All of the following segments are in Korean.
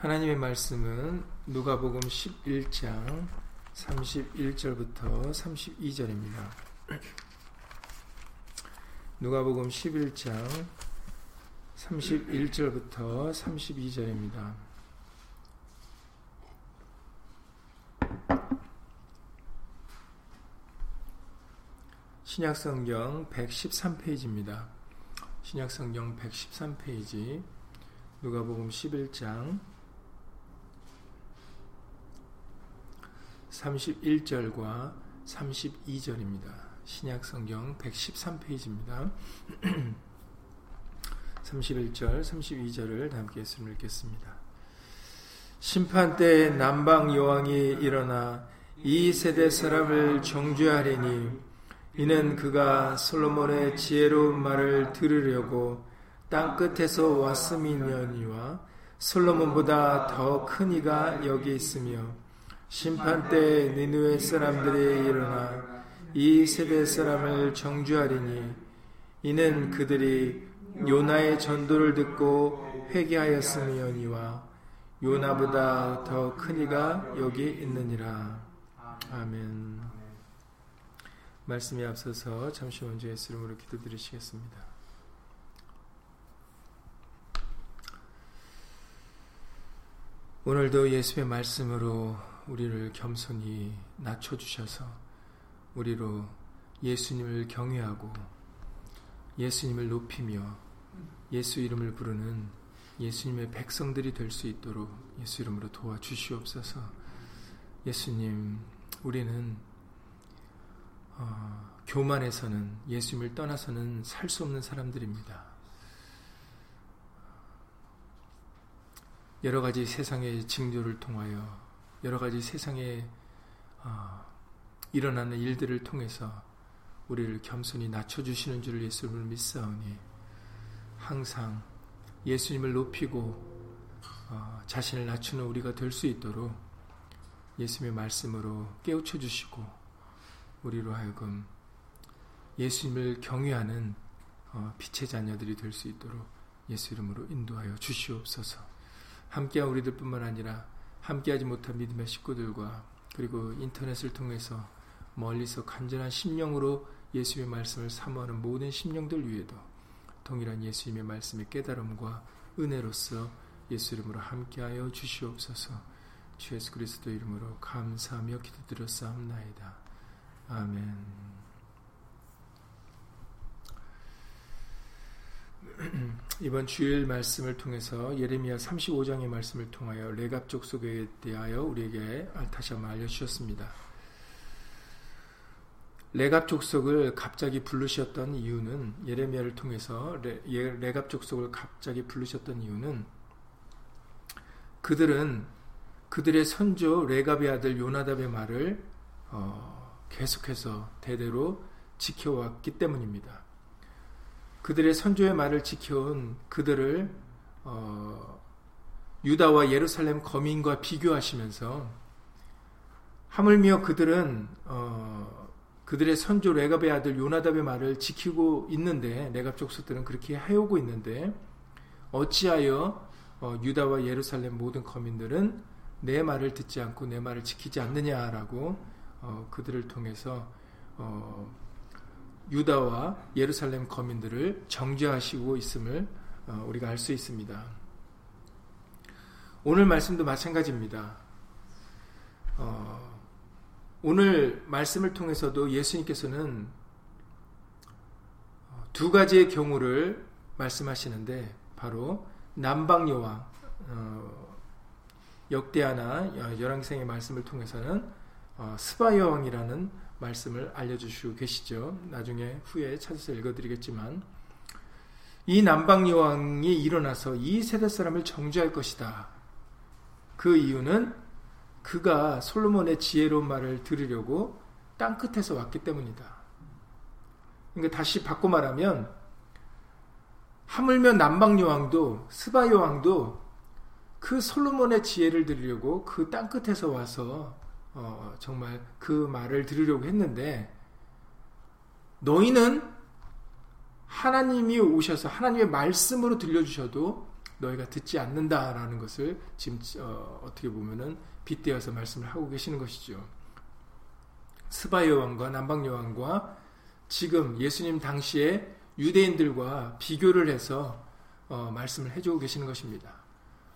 하나님의 말씀은 누가복음 11장 31절부터 32절입니다. 누가복음 11장 31절부터 32절입니다. 신약성경 113페이지입니다. 신약성경 113페이지 누가복음 11장 31절과 32절입니다. 신약 성경 113페이지입니다. 31절, 32절을 함께 읽겠습니다. 심판 때 남방 여왕이 일어나 이 세대 사람을 정죄하리니 이는 그가 솔로몬의 지혜로운 말을 들으려고 땅 끝에서 왔음이니와 솔로몬보다 더 큰 이가 여기 있으며 심판 때 니누의 사람들이 일어나 이 세대 사람을 정죄하리니 이는 그들이 요나의 전도를 듣고 회개하였음이니와 요나보다 더 큰 이가 여기 있느니라. 아멘. 말씀에 앞서서 잠시 먼저 예수 이름으로 기도드리시겠습니다. 오늘도 예수의 말씀으로 우리를 겸손히 낮춰주셔서 우리로 예수님을 경외하고 예수님을 높이며 예수 이름을 부르는 예수님의 백성들이 될 수 있도록 예수 이름으로 도와주시옵소서. 예수님, 우리는 어, 교만에서는 예수님을 떠나서는 살 수 없는 사람들입니다. 여러 가지 세상의 징조를 통하여 여러 가지 세상에 어, 일어나는 일들을 통해서 우리를 겸손히 낮춰주시는 줄을 예수님을 믿사오니 항상 예수님을 높이고 어, 자신을 낮추는 우리가 될 수 있도록 예수님의 말씀으로 깨우쳐 주시고 우리로 하여금 예수님을 경외하는 어, 빛의 자녀들이 될 수 있도록 예수 이름으로 인도하여 주시옵소서. 함께한 우리들뿐만 아니라 함께하지 못한 믿음의 식구들과 그리고 인터넷을 통해서 멀리서 간절한 심령으로 예수의 말씀을 사모하는 모든 심령들 위에도 동일한 예수님의 말씀의 깨달음과 은혜로서 예수 이름으로 함께하여 주시옵소서. 주 예수 그리스도 이름으로 감사하며 기도드렸사옵나이다. 아멘. 이번 주일 말씀을 통해서 예레미야 35장의 말씀을 통하여 레갑 족속에 대하여 우리에게 다시 한번 알려주셨습니다. 레갑 족속을 갑자기 부르셨던 이유는 예레미야를 통해서 레, 예, 레갑 족속을 갑자기 부르셨던 이유는 그들은 그들의 선조 레갑의 아들 요나답의 말을 어, 계속해서 대대로 지켜왔기 때문입니다. 그들의 선조의 말을 지켜온 그들을 어, 유다와 예루살렘 거민과 비교하시면서 하물며 그들은 어, 그들의 선조 레갑의 아들 요나답의 말을 지키고 있는데 레갑 족속들은 그렇게 해오고 있는데 어찌하여 어, 유다와 예루살렘 모든 거민들은 내 말을 듣지 않고 내 말을 지키지 않느냐라고 어, 그들을 통해서 어, 유다와 예루살렘 거민들을 정죄하시고 있음을 어, 우리가 알 수 있습니다. 오늘 말씀도 마찬가지입니다. 어, 오늘 말씀을 통해서도 예수님께서는 어, 두 가지의 경우를 말씀하시는데 바로 남방 여왕 어, 역대하나 열왕생의 말씀을 통해서는 어, 스바 여왕이라는 말씀을 알려주시고 계시죠. 나중에 후에 찾아서 읽어드리겠지만 이 남방 여왕이 일어나서 이 세대 사람을 정죄할 것이다. 그 이유는 그가 솔로몬의 지혜로운 말을 들으려고 땅 끝에서 왔기 때문이다. 그러니까 다시 바꿔 말하면 하물며 남방 여왕도 스바 여왕도 그 솔로몬의 지혜를 들으려고 그 땅 끝에서 와서 어, 정말 그 말을 들으려고 했는데 너희는 하나님이 오셔서 하나님의 말씀으로 들려주셔도 너희가 듣지 않는다라는 것을 지금 어, 떻게 보면은 빗대어서 말씀을 하고 계시는 것이죠. 스바 여왕과 남방 여왕과 지금 예수님 당시에 유대인들과 비교를 해서 어, 말씀을 해주고 계시는 것입니다.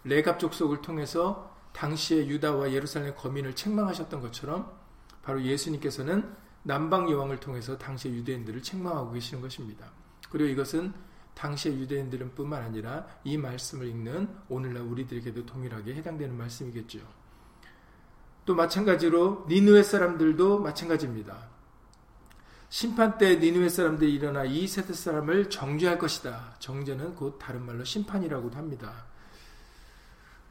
레갑 족속을 통해서 당시의 유다와 예루살렘 거민을 책망하셨던 것처럼 바로 예수님께서는 남방 여왕을 통해서 당시의 유대인들을 책망하고 계시는 것입니다. 그리고 이것은 당시의 유대인들은 뿐만 아니라 이 말씀을 읽는 오늘날 우리들에게도 동일하게 해당되는 말씀이겠죠. 또 마찬가지로 니누의 사람들도 마찬가지입니다. 심판 때 니누의 사람들이 일어나 이 세대 사람을 정죄할 것이다. 정죄는 곧 다른 말로 심판이라고도 합니다.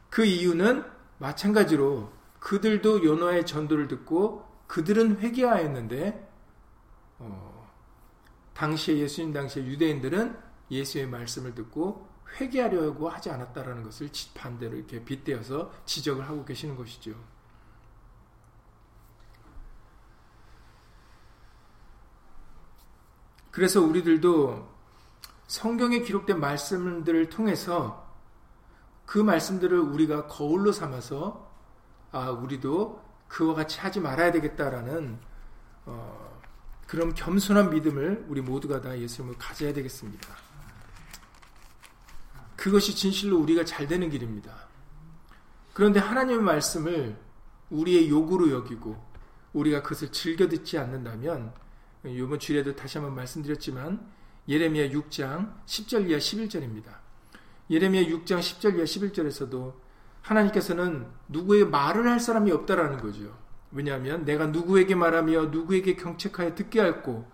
그 이유는 마찬가지로 그들도 요나의 전도를 듣고 그들은 회개하였는데 어, 당시에 예수님 당시에 유대인들은 예수의 말씀을 듣고 회개하려고 하지 않았다라는 것을 반대로 이렇게 빗대어서 지적을 하고 계시는 것이죠. 그래서 우리들도 성경에 기록된 말씀들을 통해서 그 말씀들을 우리가 거울로 삼아서 아 우리도 그와 같이 하지 말아야 되겠다라는 어, 그런 겸손한 믿음을 우리 모두가 다 예수님을 가져야 되겠습니다. 그것이 진실로 우리가 잘 되는 길입니다. 그런데 하나님의 말씀을 우리의 요구로 여기고 우리가 그것을 즐겨 듣지 않는다면 이번 주일에도 다시 한번 말씀드렸지만 예레미야 6장 10절 이하 11절입니다. 예레미야 6장 10절 이하 11절에서도 하나님께서는 누구에게 말을 할 사람이 없다라는 거죠. 왜냐하면 내가 누구에게 말하며 누구에게 경책하여 듣게 할고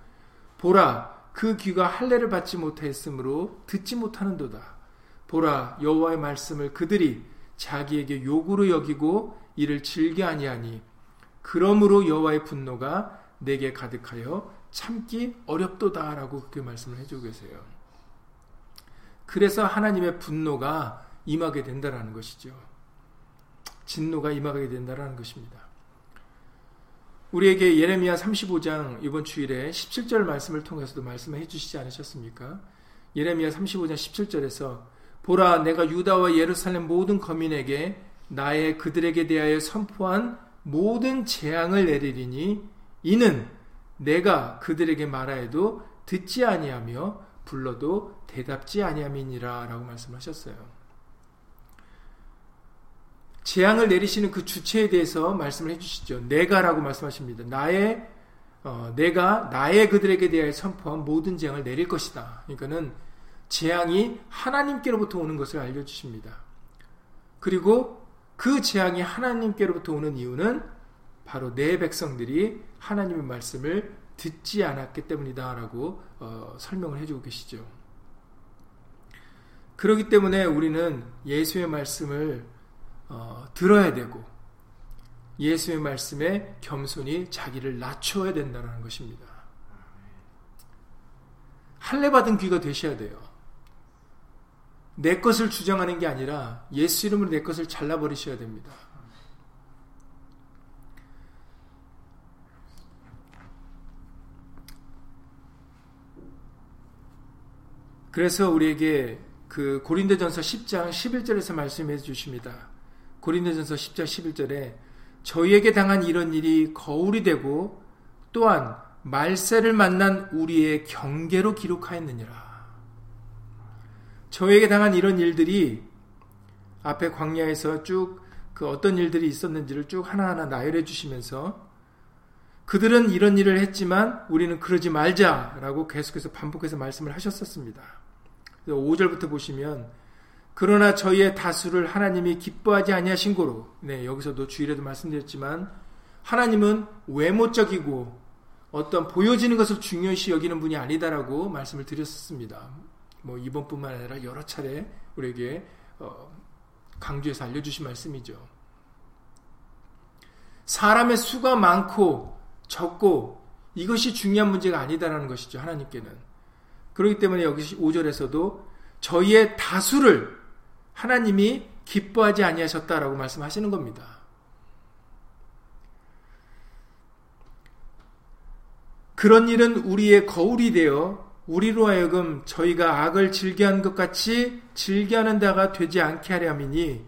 보라 그 귀가 할례를 받지 못하였으므로 듣지 못하는도다. 보라 여호와의 말씀을 그들이 자기에게 요구로 여기고 이를 즐겨 아니하니 그러므로 여호와의 분노가 내게 가득하여 참기 어렵도다라고 그렇게 말씀을 해주고 계세요. 그래서 하나님의 분노가 임하게 된다라는 것이죠. 진노가 임하게 된다라는 것입니다. 우리에게 예레미야 35장 이번 주일에 17절 말씀을 통해서도 말씀해 주시지 않으셨습니까? 예레미야 35장 17절에서 보라 내가 유다와 예루살렘 모든 거민에게 나의 그들에게 대하여 선포한 모든 재앙을 내리리니 이는 내가 그들에게 말하여도 듣지 아니하며 불러도 대답지 아니함이니라 라고 말씀하셨어요. 재앙을 내리시는 그 주체에 대해서 말씀을 해주시죠. 내가라고 말씀하십니다. 나의 어, 내가 나의 그들에게 대하여 선포한 모든 재앙을 내릴 것이다. 그러니까는 재앙이 하나님께로부터 오는 것을 알려주십니다. 그리고 그 재앙이 하나님께로부터 오는 이유는 바로 내 백성들이 하나님의 말씀을 듣지 않았기 때문이다라고 어, 설명을 해주고 계시죠. 그렇기 때문에 우리는 예수의 말씀을 어, 들어야 되고 예수의 말씀에 겸손히 자기를 낮춰야 된다는 것입니다. 할례 받은 귀가 되셔야 돼요. 내 것을 주장하는 게 아니라 예수 이름으로 내 것을 잘라버리셔야 됩니다. 그래서 우리에게 그 고린도전서 10장 11절에서 말씀해 주십니다. 고린도전서 10장 11절에 저희에게 당한 이런 일이 거울이 되고 또한 말세를 만난 우리의 경계로 기록하였느니라. 저에게 당한 이런 일들이 앞에 광야에서 쭉 그 어떤 일들이 있었는지를 쭉 하나하나 나열해 주시면서 그들은 이런 일을 했지만 우리는 그러지 말자라고 계속해서 반복해서 말씀을 하셨었습니다. 5절부터 보시면 그러나 저희의 다수를 하나님이 기뻐하지 아니하신 고로 네, 여기서도 주일에도 말씀드렸지만 하나님은 외모적이고 어떤 보여지는 것을 중요시 여기는 분이 아니다라고 말씀을 드렸습니다. 뭐 이번뿐만 아니라 여러 차례 우리에게 어, 강조해서 알려주신 말씀이죠. 사람의 수가 많고 적고 이것이 중요한 문제가 아니다라는 것이죠. 하나님께는. 그렇기 때문에 여기 5절에서도 저희의 다수를 하나님이 기뻐하지 아니하셨다라고 말씀하시는 겁니다. 그런 일은 우리의 거울이 되어 우리로 하여금 저희가 악을 즐겨하는 것 같이 즐겨하는 자가 되지 않게 하려 함이니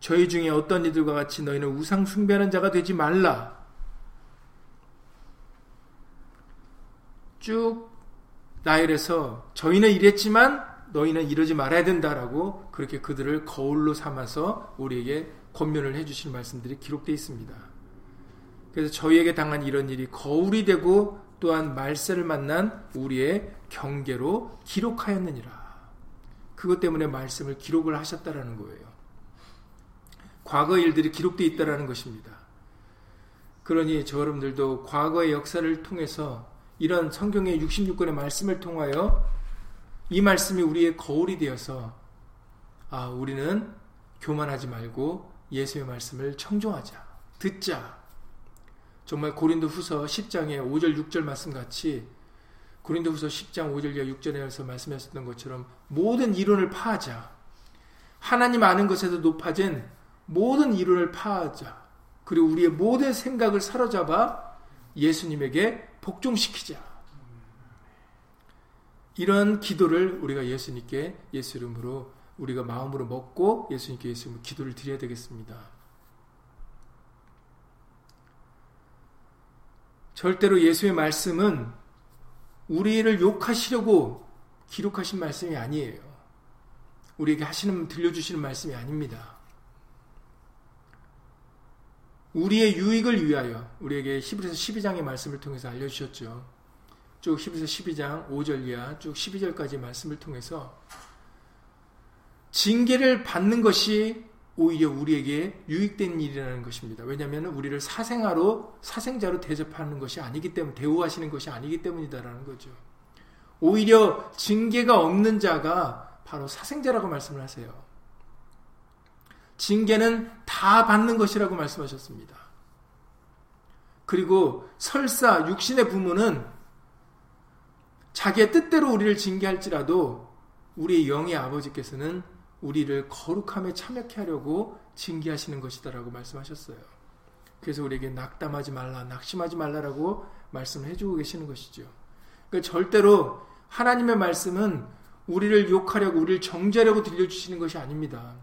저희 중에 어떤 이들과 같이 너희는 우상 숭배하는 자가 되지 말라. 쭉 나열해서 저희는 이랬지만 너희는 이러지 말아야 된다라고 그렇게 그들을 거울로 삼아서 우리에게 권면을 해주실 말씀들이 기록되어 있습니다. 그래서 저희에게 당한 이런 일이 거울이 되고 또한 말세를 만난 우리의 경계로 기록하였느니라. 그것 때문에 말씀을 기록을 하셨다라는 거예요. 과거 일들이 기록되어 있다라는 것입니다. 그러니 저 여러분들도 과거의 역사를 통해서 이런 성경의 66권의 말씀을 통하여 이 말씀이 우리의 거울이 되어서 아, 우리는 교만하지 말고 예수의 말씀을 청종하자. 듣자. 정말 고린도 후서 10장의 5절 6절 말씀 같이 고린도 후서 10장 5절 이하 6절에서 말씀하셨던 것처럼 모든 이론을 파하자. 하나님 아는 것에서 높아진 모든 이론을 파하자. 그리고 우리의 모든 생각을 사로잡아 예수님에게 복종시키자. 이런 기도를 우리가 예수님께 예수 이름으로 우리가 마음으로 먹고 예수님께 예수 이름으로 기도를 드려야 되겠습니다. 절대로 예수의 말씀은 우리를 욕하시려고 기록하신 말씀이 아니에요. 우리에게 하시는 들려주시는 말씀이 아닙니다. 우리의 유익을 위하여 우리에게 히브리서 12장의 말씀을 통해서 알려주셨죠. 쭉 히브리서 12장 5절 이하 쭉 12절까지 말씀을 통해서 징계를 받는 것이 오히려 우리에게 유익된 일이라는 것입니다. 왜냐하면 우리를 사생아로 사생자로 대접하는 것이 아니기 때문에 대우하시는 것이 아니기 때문이다라는 거죠. 오히려 징계가 없는 자가 바로 사생자라고 말씀을 하세요. 징계는 다 받는 것이라고 말씀하셨습니다. 그리고 설사 육신의 부모는 자기의 뜻대로 우리를 징계할지라도 우리의 영의 아버지께서는 우리를 거룩함에 참여케 하려고 징계하시는 것이다라고 말씀하셨어요. 그래서 우리에게 낙담하지 말라, 낙심하지 말라라고 말씀을 해주고 계시는 것이죠. 그러니까 절대로 하나님의 말씀은 우리를 욕하려고, 우리를 정죄하려고 들려주시는 것이 아닙니다.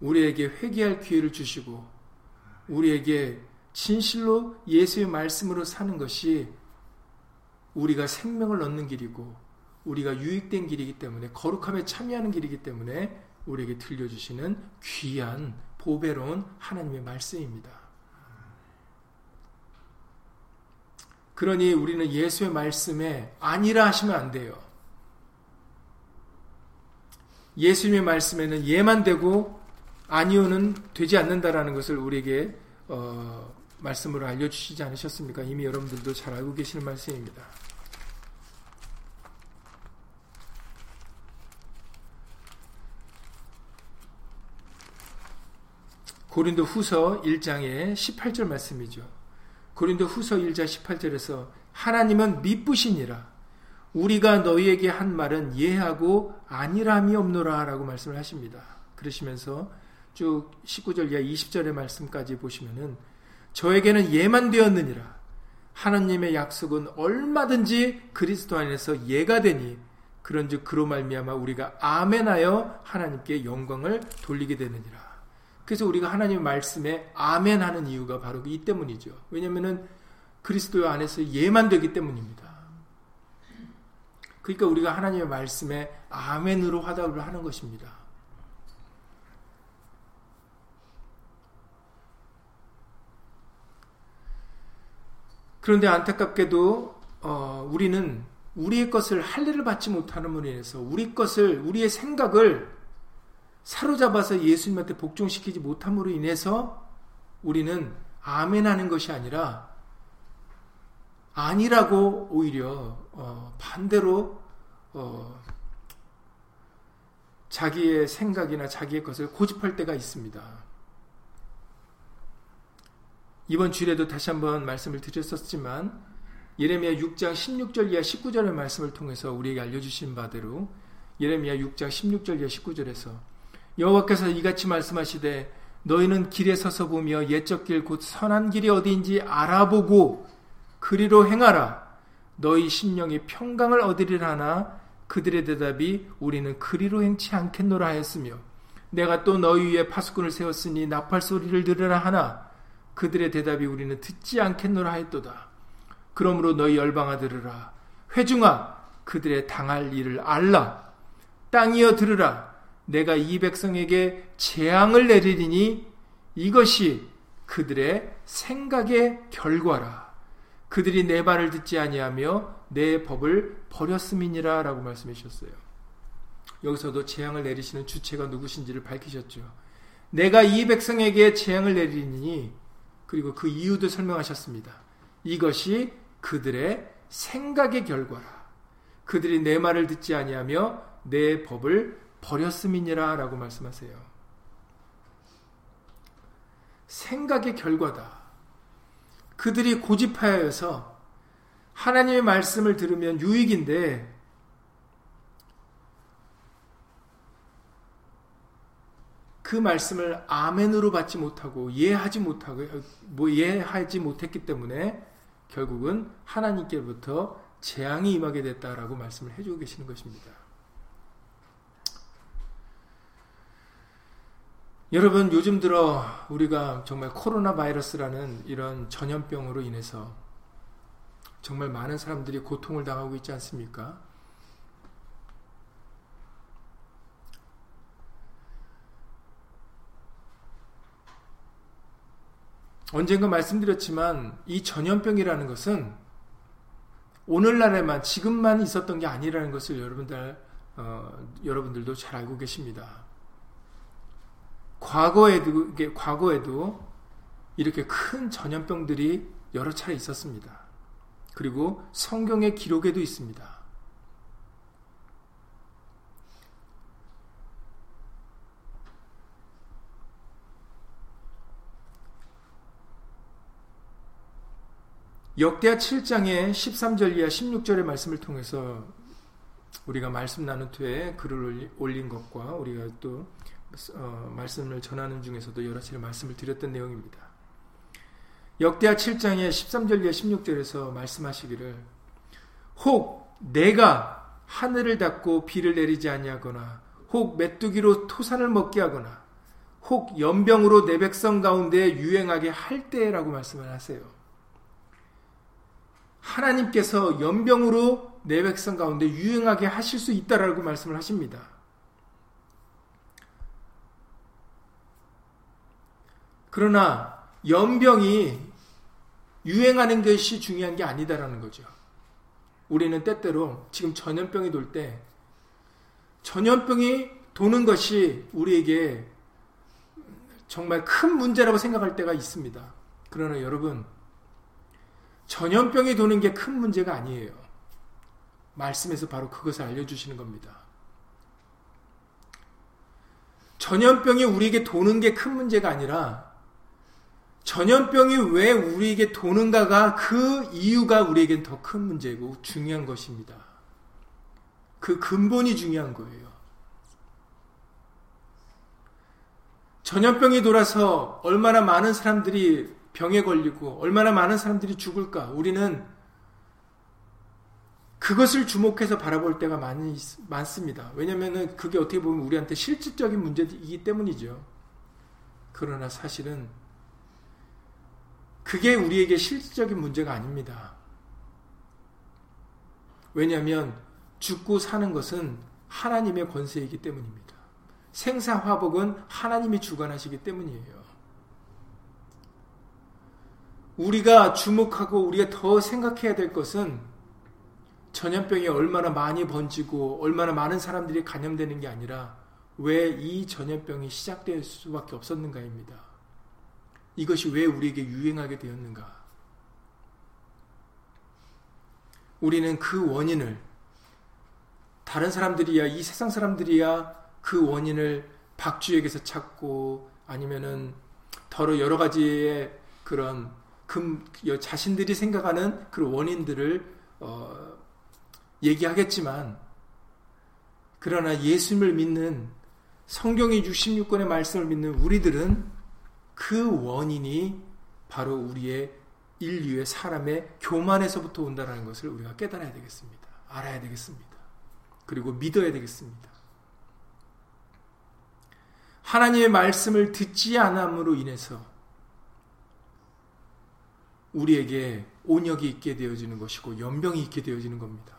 우리에게 회개할 기회를 주시고, 우리에게 진실로 예수의 말씀으로 사는 것이 우리가 생명을 얻는 길이고, 우리가 유익된 길이기 때문에 거룩함에 참여하는 길이기 때문에 우리에게 들려주시는 귀한 보배로운 하나님의 말씀입니다. 그러니 우리는 예수의 말씀에 아니라 하시면 안 돼요. 예수님의 말씀에는 예만 되고 아니오는 되지 않는다라는 것을 우리에게 어, 말씀으로 알려주시지 않으셨습니까? 이미 여러분들도 잘 알고 계시는 말씀입니다. 고린도 후서 1장의 18절 말씀이죠. 고린도 후서 1장 18절에서 하나님은 미쁘시니라. 우리가 너희에게 한 말은 예하고 아니람이 없노라 라고 말씀을 하십니다. 그러시면서 쭉 19절 이하 20절의 말씀까지 보시면은 저에게는 예만 되었느니라. 하나님의 약속은 얼마든지 그리스도 안에서 예가 되니 그런즉 그로 말미암아 우리가 아멘하여 하나님께 영광을 돌리게 되느니라. 그래서 우리가 하나님의 말씀에 아멘 하는 이유가 바로 이 때문이죠. 왜냐면은 그리스도 안에서 예만 되기 때문입니다. 그러니까 우리가 하나님의 말씀에 아멘으로 화답을 하는 것입니다. 그런데 안타깝게도 어, 우리는 우리의 것을 할례를 받지 못하는 분에 인해서 우리 것을 우리의 생각을 사로잡아서 예수님한테 복종시키지 못함으로 인해서 우리는 아멘하는 것이 아니라 아니라고 오히려 어, 반대로 어, 자기의 생각이나 자기의 것을 고집할 때가 있습니다. 이번 주일에도 다시 한번 말씀을 드렸었지만 예레미야 6장 16절 이하 19절의 말씀을 통해서 우리에게 알려주신 바대로 예레미야 6장 16절 이하 19절에서 여호와께서 이같이 말씀하시되 너희는 길에 서서 보며 옛적 길 곧 선한 길이 어디인지 알아보고 그리로 행하라. 너희 심령이 평강을 얻으리라 하나 그들의 대답이 우리는 그리로 행치 않겠노라 하였으며 내가 또 너희 위에 파수꾼을 세웠으니 나팔 소리를 들으라 하나 그들의 대답이 우리는 듣지 않겠노라 하였도다. 그러므로 너희 열방아 들으라 회중아 그들의 당할 일을 알라 땅이여 들으라 내가 이 백성에게 재앙을 내리리니 이것이 그들의 생각의 결과라. 그들이 내 말을 듣지 아니하며 내 법을 버렸음이니라 라고 말씀해 주셨어요. 여기서도 재앙을 내리시는 주체가 누구신지를 밝히셨죠. 내가 이 백성에게 재앙을 내리니 그리고 그 이유도 설명하셨습니다. 이것이 그들의 생각의 결과라. 그들이 내 말을 듣지 아니하며 내 법을 버렸음이니라 라고 말씀하세요. 생각의 결과다. 그들이 고집하여서 하나님의 말씀을 들으면 유익인데 그 말씀을 아멘으로 받지 못하고 이해하지 못하고 뭐 이해하지 못했기 때문에 결국은 하나님께부터 재앙이 임하게 됐다라고 말씀을 해주고 계시는 것입니다. 여러분 요즘 들어 우리가 정말 코로나 바이러스라는 이런 전염병으로 인해서 정말 많은 사람들이 고통을 당하고 있지 않습니까? 언젠가 말씀드렸지만 이 전염병이라는 것은 오늘날에만 지금만 있었던 게 아니라는 것을 여러분들 어, 여러분들도 잘 알고 계십니다. 과거에도 과거에도 이렇게 큰 전염병들이 여러 차례 있었습니다. 그리고 성경의 기록에도 있습니다. 역대하 7장의 13절 이하 16절의 말씀을 통해서 우리가 말씀 나눈 뒤에 글을 올린 것과 우리가 또 어, 말씀을 전하는 중에서도 여러 차례 말씀을 드렸던 내용입니다. 역대하 7장의 13절과 16절에서 말씀하시기를 혹 내가 하늘을 닫고 비를 내리지 아니하거나 혹 메뚜기로 토산을 먹게 하거나 혹 연병으로 내 백성 가운데 유행하게 할 때라고 말씀을 하세요. 하나님께서 연병으로 내 백성 가운데 유행하게 하실 수 있다라고 말씀을 하십니다. 그러나 연병이 유행하는 것이 중요한 게 아니다라는 거죠. 우리는 때때로 지금 전염병이 돌 때 전염병이 도는 것이 우리에게 정말 큰 문제라고 생각할 때가 있습니다. 그러나 여러분, 전염병이 도는 게 큰 문제가 아니에요. 말씀에서 바로 그것을 알려주시는 겁니다. 전염병이 우리에게 도는 게 큰 문제가 아니라 전염병이 왜 우리에게 도는가가 그 이유가 우리에겐 더 큰 문제고 중요한 것입니다. 그 근본이 중요한 거예요. 전염병이 돌아서 얼마나 많은 사람들이 병에 걸리고 얼마나 많은 사람들이 죽을까 우리는 그것을 주목해서 바라볼 때가 많이 많습니다. 왜냐하면 그게 어떻게 보면 우리한테 실질적인 문제이기 때문이죠. 그러나 사실은 그게 우리에게 실질적인 문제가 아닙니다. 왜냐하면 죽고 사는 것은 하나님의 권세이기 때문입니다. 생사화복은 하나님이 주관하시기 때문이에요. 우리가 주목하고 우리가 더 생각해야 될 것은 전염병이 얼마나 많이 번지고 얼마나 많은 사람들이 감염되는 게 아니라 왜 이 전염병이 시작될 수밖에 없었는가입니다. 이것이 왜 우리에게 유행하게 되었는가? 우리는 그 원인을 다른 사람들이야 이 세상 사람들이야 그 원인을 박쥐에게서 찾고 아니면은 더러 여러 가지의 그런 금 자신들이 생각하는 그 원인들을 어, 얘기하겠지만 그러나 예수님을 믿는 성경의 66권의 말씀을 믿는 우리들은 그 원인이 바로 우리의 인류의 사람의 교만에서부터 온다는 것을 우리가 깨달아야 되겠습니다. 알아야 되겠습니다. 그리고 믿어야 되겠습니다. 하나님의 말씀을 듣지 않음으로 인해서 우리에게 온역이 있게 되어지는 것이고 연병이 있게 되어지는 겁니다.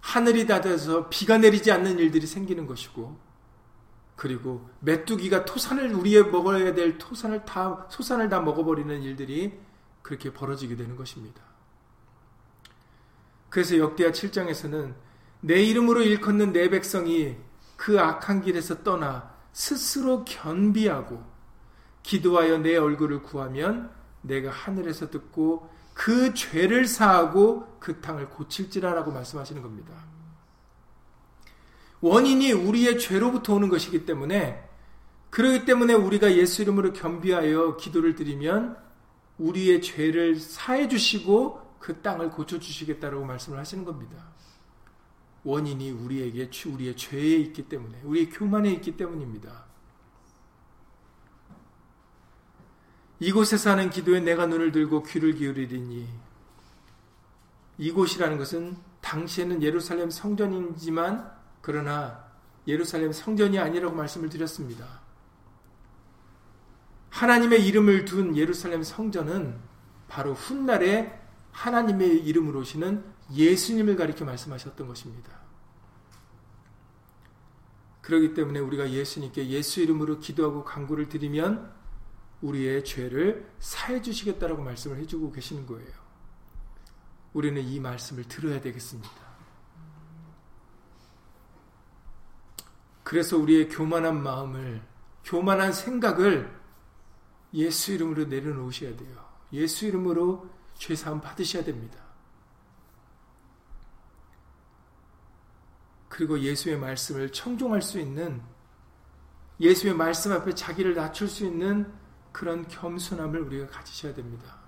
하늘이 닫아서 비가 내리지 않는 일들이 생기는 것이고 그리고 메뚜기가 토산을 우리의 먹어야 될 토산을 다 소산을 다 먹어버리는 일들이 그렇게 벌어지게 되는 것입니다. 그래서 역대하 7장에서는 내 이름으로 일컫는 내 백성이 그 악한 길에서 떠나 스스로 견비하고 기도하여 내 얼굴을 구하면 내가 하늘에서 듣고 그 죄를 사하고 그 땅을 고칠지라라고 말씀하시는 겁니다. 원인이 우리의 죄로부터 오는 것이기 때문에 그러기 때문에 우리가 예수 이름으로 겸비하여 기도를 드리면 우리의 죄를 사해 주시고 그 땅을 고쳐 주시겠다라고 말씀을 하시는 겁니다. 원인이 우리에게 우리의 죄에 있기 때문에 우리의 교만에 있기 때문입니다. 이곳에서 하는 기도에 내가 눈을 들고 귀를 기울이리니 이곳이라는 것은 당시에는 예루살렘 성전이지만 그러나 예루살렘 성전이 아니라고 말씀을 드렸습니다. 하나님의 이름을 둔 예루살렘 성전은 바로 훗날에 하나님의 이름으로 오시는 예수님을 가리켜 말씀하셨던 것입니다. 그렇기 때문에 우리가 예수님께 예수 이름으로 기도하고 간구를 드리면 우리의 죄를 사해 주시겠다라고 말씀을 해주고 계시는 거예요. 우리는 이 말씀을 들어야 되겠습니다. 그래서 우리의 교만한 마음을, 교만한 생각을 예수 이름으로 내려놓으셔야 돼요. 예수 이름으로 죄사함 받으셔야 됩니다. 그리고 예수의 말씀을 청종할 수 있는 예수의 말씀 앞에 자기를 낮출 수 있는 그런 겸손함을 우리가 가지셔야 됩니다.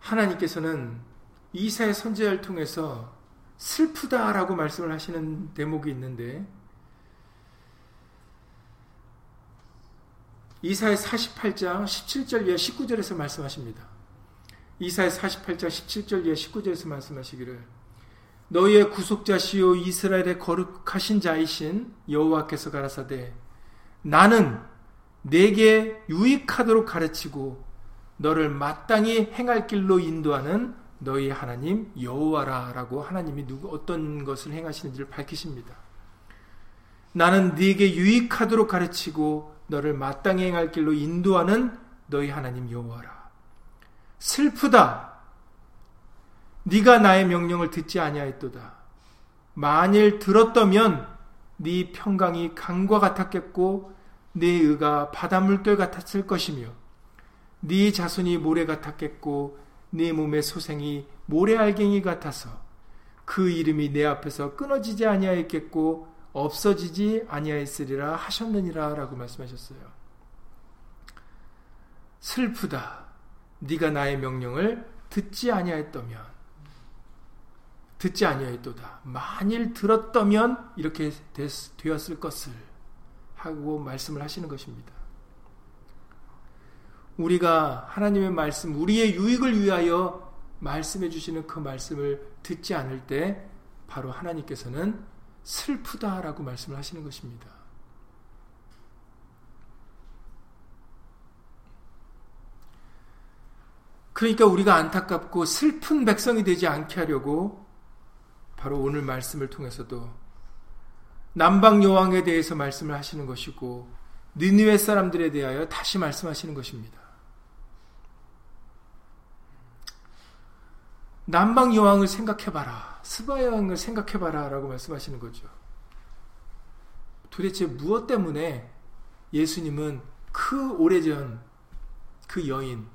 하나님께서는 이사의 선제를 통해서 슬프다라고 말씀을 하시는 대목이 있는데 이사의 48장 17절 이하 19절에서 말씀하십니다. 이사의 48장 17절 이하 19절에서 말씀하시기를 너희의 구속자시요 이스라엘의 거룩하신 자이신 여호와께서 가라사대 나는 내게 유익하도록 가르치고 너를 마땅히 행할 길로 인도하는 너희 하나님 여호와라라고 하나님이 누구 어떤 것을 행하시는지를 밝히십니다. 나는 네게 유익하도록 가르치고 너를 마땅히 행할 길로 인도하는 너희 하나님 여호와라. 슬프다. 네가 나의 명령을 듣지 아니하였도다. 만일 들었다면 네 평강이 강과 같았겠고 네 의가 바닷물결 같았을 것이며 네 자손이 모래 같았겠고 네 몸의 소생이 모래알갱이 같아서 그 이름이 내 앞에서 끊어지지 아니하였겠고 없어지지 아니하였으리라 하셨느니라 라고 말씀하셨어요. 슬프다. 네가 나의 명령을 듣지 아니하였다면 듣지 아니하였도다. 만일 들었다면 이렇게 되었을 것을 하고 말씀을 하시는 것입니다. 우리가 하나님의 말씀, 우리의 유익을 위하여 말씀해 주시는 그 말씀을 듣지 않을 때 바로 하나님께서는 슬프다라고 말씀을 하시는 것입니다. 그러니까 우리가 안타깝고 슬픈 백성이 되지 않게 하려고 바로 오늘 말씀을 통해서도 남방 여왕에 대해서 말씀을 하시는 것이고 느니웨 사람들에 대하여 다시 말씀하시는 것입니다. 남방 여왕을 생각해봐라. 스바 여왕을 생각해봐라 라고 말씀하시는 거죠. 도대체 무엇 때문에 예수님은 그 오래전 그 여인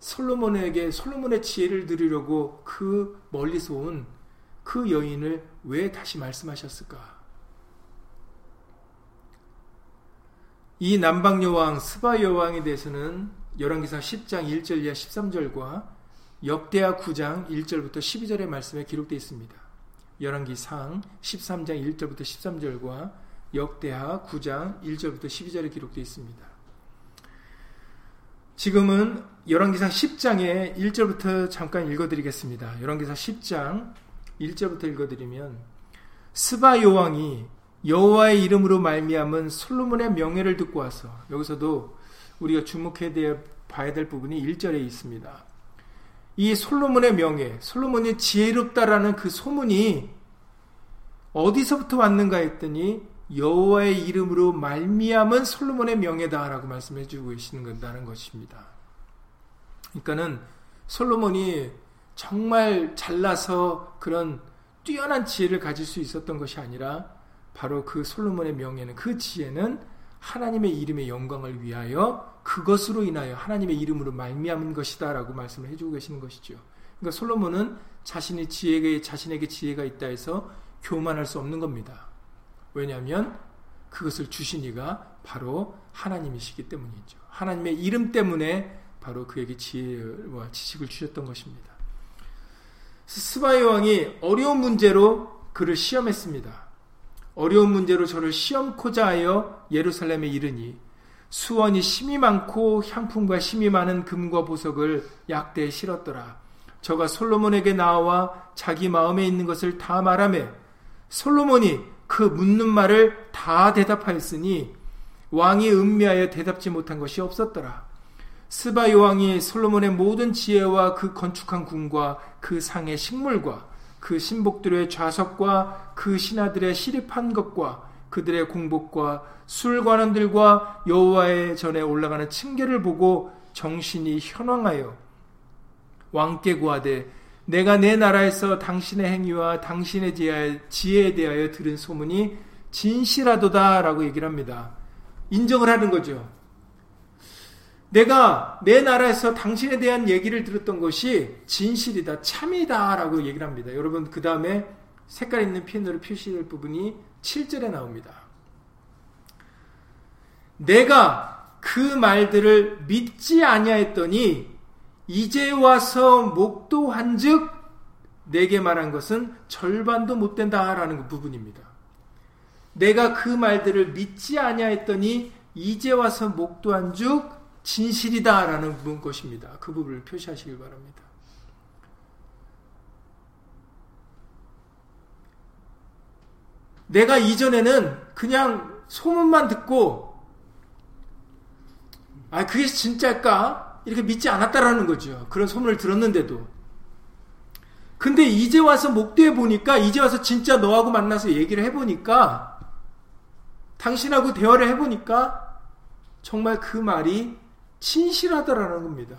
솔로몬에게 솔로몬의 지혜를 들으려고 그 멀리서 온 그 여인을 왜 다시 말씀하셨을까? 이 남방 여왕 스바 여왕에 대해서는 열왕기상 10장 1절 이하 13절과 역대하 9장 1절부터 12절의 말씀에 기록되어 있습니다. 열왕기상 13장 1절부터 13절과 역대하 9장 1절부터 12절에 기록되어 있습니다. 지금은 열왕기상 10장의 1절부터 잠깐 읽어 드리겠습니다. 열왕기상 10장 1절부터 읽어드리면 스바 여왕이 여호와의 이름으로 말미암은 솔로몬의 명예를 듣고 와서 여기서도 우리가 주목해야 봐야 될 부분이 1절에 있습니다. 이 솔로몬의 명예, 솔로몬이 지혜롭다라는 그 소문이 어디서부터 왔는가 했더니 여호와의 이름으로 말미암은 솔로몬의 명예다라고 말씀해 주고 계시는 건다는 것입니다. 그러니까는 솔로몬이 정말 잘나서 그런 뛰어난 지혜를 가질 수 있었던 것이 아니라 바로 그 솔로몬의 명예는 그 지혜는 하나님의 이름의 영광을 위하여 그것으로 인하여 하나님의 이름으로 말미암은 것이다라고 말씀을 해주고 계시는 것이죠. 그러니까 솔로몬은 자신의 지혜에 자신에게 지혜가 있다 해서 교만할 수 없는 겁니다. 왜냐하면 그것을 주신 이가 바로 하나님이시기 때문이죠. 하나님의 이름 때문에 바로 그에게 지혜와 지식을 주셨던 것입니다. 스바이 왕이 어려운 문제로 그를 시험했습니다. 어려운 문제로 저를 시험코자 하여 예루살렘에 이르니 수원이 심이 많고 향품과 심이 많은 금과 보석을 약대에 실었더라. 저가 솔로몬에게 나와 자기 마음에 있는 것을 다 말하며 솔로몬이 그 묻는 말을 다 대답하였으니 왕이 음미하여 대답지 못한 것이 없었더라. 스바 여왕이 솔로몬의 모든 지혜와 그 건축한 궁과 그 상의 식물과 그 신복들의 좌석과 그 신하들의 시립한 것과 그들의 공복과 술관원들과 여호와의 전에 올라가는 층계를 보고 정신이 현황하여 왕께 구하되 내가 내 나라에서 당신의 행위와 당신의 지혜에 대하여 들은 소문이 진실하도다 라고 얘기를 합니다. 인정을 하는 거죠. 내가 내 나라에서 당신에 대한 얘기를 들었던 것이 진실이다, 참이다 라고 얘기를 합니다. 여러분, 그 다음에 색깔 있는 펜으로 표시될 부분이 7절에 나옵니다. 내가 그 말들을 믿지 아니하였더니 이제 와서 목도한즉 내게 말한 것은 절반도 못 된다라는 그 부분입니다. 내가 그 말들을 믿지 아니하였더니 이제 와서 목도한즉 진실이다라는 것입니다. 그 부분을 표시하시길 바랍니다. 내가 이전에는 그냥 소문만 듣고 아 그게 진짜일까? 이렇게 믿지 않았다라는 거죠. 그런 소문을 들었는데도. 근데 이제 와서 목도해 보니까, 이제 와서 진짜 너하고 만나서 얘기를 해 보니까, 당신하고 대화를 해 보니까, 정말 그 말이 진실하더라는 겁니다.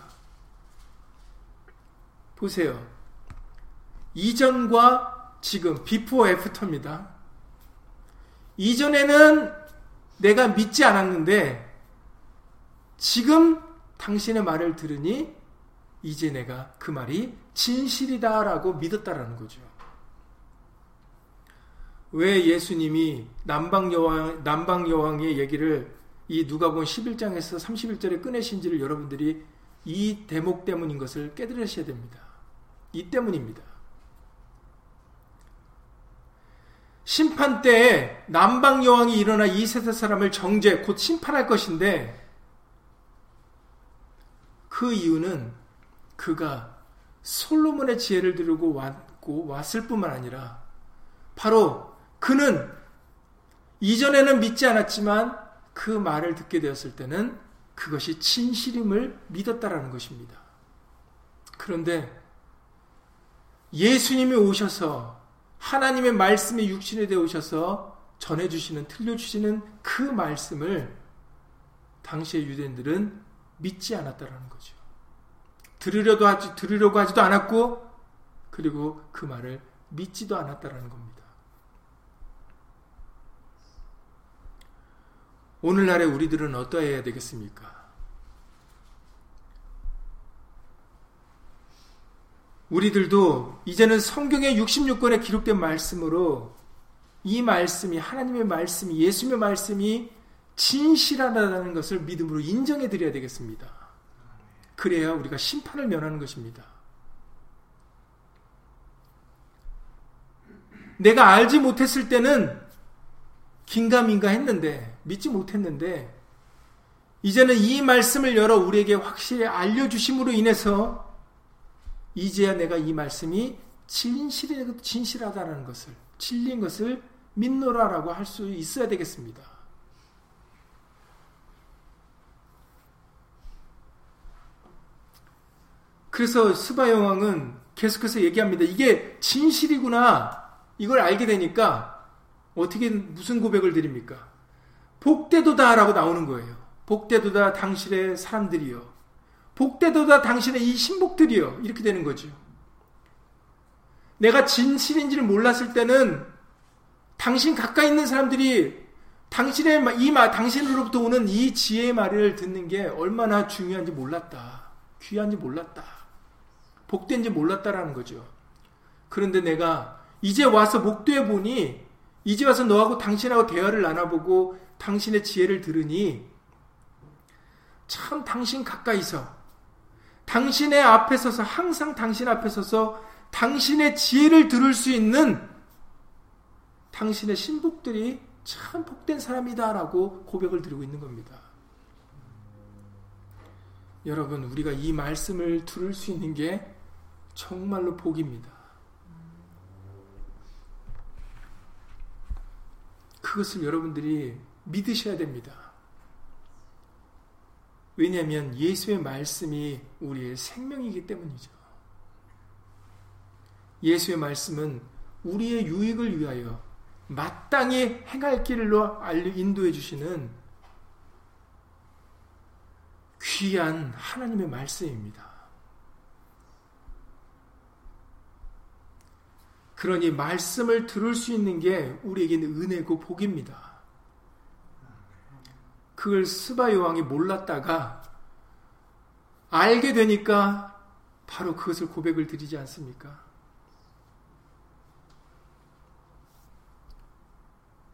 보세요. 이전과 지금, before after입니다. 이전에는 내가 믿지 않았는데, 지금 당신의 말을 들으니 이제 내가 그 말이 진실이다라고 믿었다라는 거죠. 왜 예수님이 남방 여왕 남방 여왕의 얘기를 이 누가복음 11장에서 31절에 꺼내신지를 여러분들이 이 대목 때문인 것을 깨달으셔야 됩니다. 이 때문입니다. 심판 때에 남방 여왕이 일어나 이 세상 사람을 정죄 곧 심판할 것인데 그 이유는 그가 솔로몬의 지혜를 들고 왔고 왔을 뿐만 아니라 바로 그는 이전에는 믿지 않았지만 그 말을 듣게 되었을 때는 그것이 진실임을 믿었다라는 것입니다. 그런데 예수님이 오셔서 하나님의 말씀이 육신에 되어 오셔서 전해주시는, 들려주시는 그 말씀을 당시의 유대인들은 믿지 않았다라는 거죠. 들으려도 하지, 들으려고 하지도 않았고, 그리고 그 말을 믿지도 않았다라는 겁니다. 오늘날의 우리들은 어떠해야 되겠습니까? 우리들도 이제는 성경의 66권에 기록된 말씀으로 이 말씀이 하나님의 말씀이 예수님의 말씀이 진실하다는 것을 믿음으로 인정해 드려야 되겠습니다. 그래야 우리가 심판을 면하는 것입니다. 내가 알지 못했을 때는 긴가민가 했는데, 믿지 못했는데, 이제는 이 말씀을 열어 우리에게 확실히 알려주심으로 인해서, 이제야 내가 이 말씀이 진실이, 진실하다는 것을, 진리인 것을 믿노라라고 할 수 있어야 되겠습니다. 그래서 스바 여왕은 계속해서 얘기합니다. 이게 진실이구나. 이걸 알게 되니까 어떻게 무슨 고백을 드립니까? 복대도다라고 나오는 거예요. 복대도다 당신의 사람들이요. 복대도다 당신의 이 신복들이요. 이렇게 되는 거죠. 내가 진실인지를 몰랐을 때는 당신 가까이 있는 사람들이 당신의 이 말, 당신으로부터 오는 이 지혜의 말을 듣는 게 얼마나 중요한지 몰랐다. 귀한지 몰랐다. 복된지 몰랐다라는 거죠. 그런데 내가 이제 와서 목도해 보니 이제 와서 너하고 당신하고 대화를 나눠보고 당신의 지혜를 들으니 참 당신 가까이서 당신의 앞에 서서 항상 당신 앞에 서서 당신의 지혜를 들을 수 있는 당신의 신복들이 참 복된 사람이다라고 고백을 드리고 있는 겁니다. 여러분, 우리가 이 말씀을 들을 수 있는 게 정말로 복입니다. 그것을 여러분들이 믿으셔야 됩니다. 왜냐하면 예수의 말씀이 우리의 생명이기 때문이죠. 예수의 말씀은 우리의 유익을 위하여 마땅히 행할 길로 인도해 주시는 귀한 하나님의 말씀입니다. 그러니 말씀을 들을 수 있는 게 우리에게는 은혜고 복입니다. 그걸 스바 여왕이 몰랐다가 알게 되니까 바로 그것을 고백을 드리지 않습니까?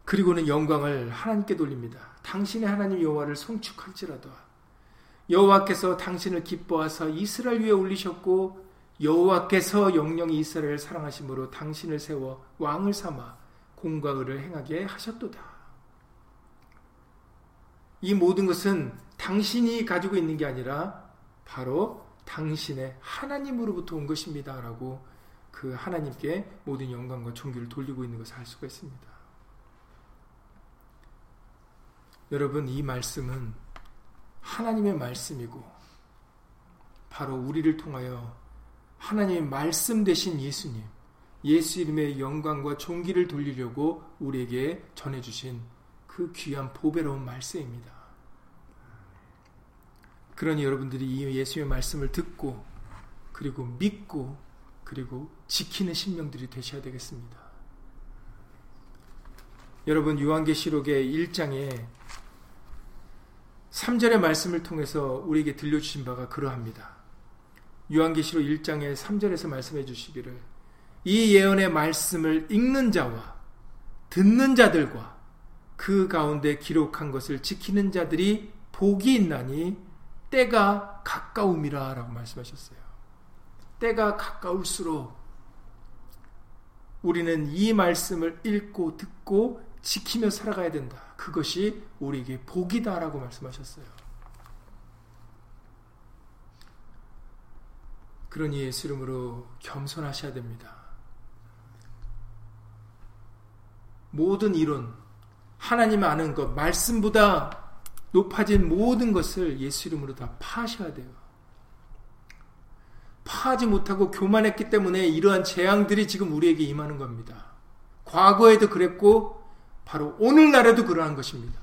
그리고는 영광을 하나님께 돌립니다. 당신의 하나님 여호와를 송축할지라도 여호와께서 당신을 기뻐하사 이스라엘 위에 올리셨고 여호와께서 영영이 이스라엘을 사랑하심으로 당신을 세워 왕을 삼아 공과 의를 행하게 하셨도다. 이 모든 것은 당신이 가지고 있는 게 아니라 바로 당신의 하나님으로부터 온 것입니다. 라고 그 하나님께 모든 영광과 존귀를 돌리고 있는 것을 알 수가 있습니다. 여러분, 이 말씀은 하나님의 말씀이고, 바로 우리를 통하여 하나님의 말씀 되신 예수님, 예수 이름의 영광과 존귀를 돌리려고 우리에게 전해주신 그 귀한 보배로운 말씀입니다. 그러니 여러분들이 이 예수의 말씀을 듣고 그리고 믿고 그리고 지키는 신명들이 되셔야 되겠습니다. 여러분 요한계시록의 1장에 3절의 말씀을 통해서 우리에게 들려주신 바가 그러합니다. 요한계시록 1장의 3절에서 말씀해 주시기를 이 예언의 말씀을 읽는 자와 듣는 자들과 그 가운데 기록한 것을 지키는 자들이 복이 있나니 때가 가까움이라 라고 말씀하셨어요. 때가 가까울수록 우리는 이 말씀을 읽고 듣고 지키며 살아가야 된다. 그것이 우리에게 복이다라고 말씀하셨어요. 그러니 예수 이름으로 겸손하셔야 됩니다. 모든 이론, 하나님 아는 것, 말씀보다 높아진 모든 것을 예수 이름으로 다 파셔야 돼요. 파하지 못하고 교만했기 때문에 이러한 재앙들이 지금 우리에게 임하는 겁니다. 과거에도 그랬고, 바로 오늘날에도 그러한 것입니다.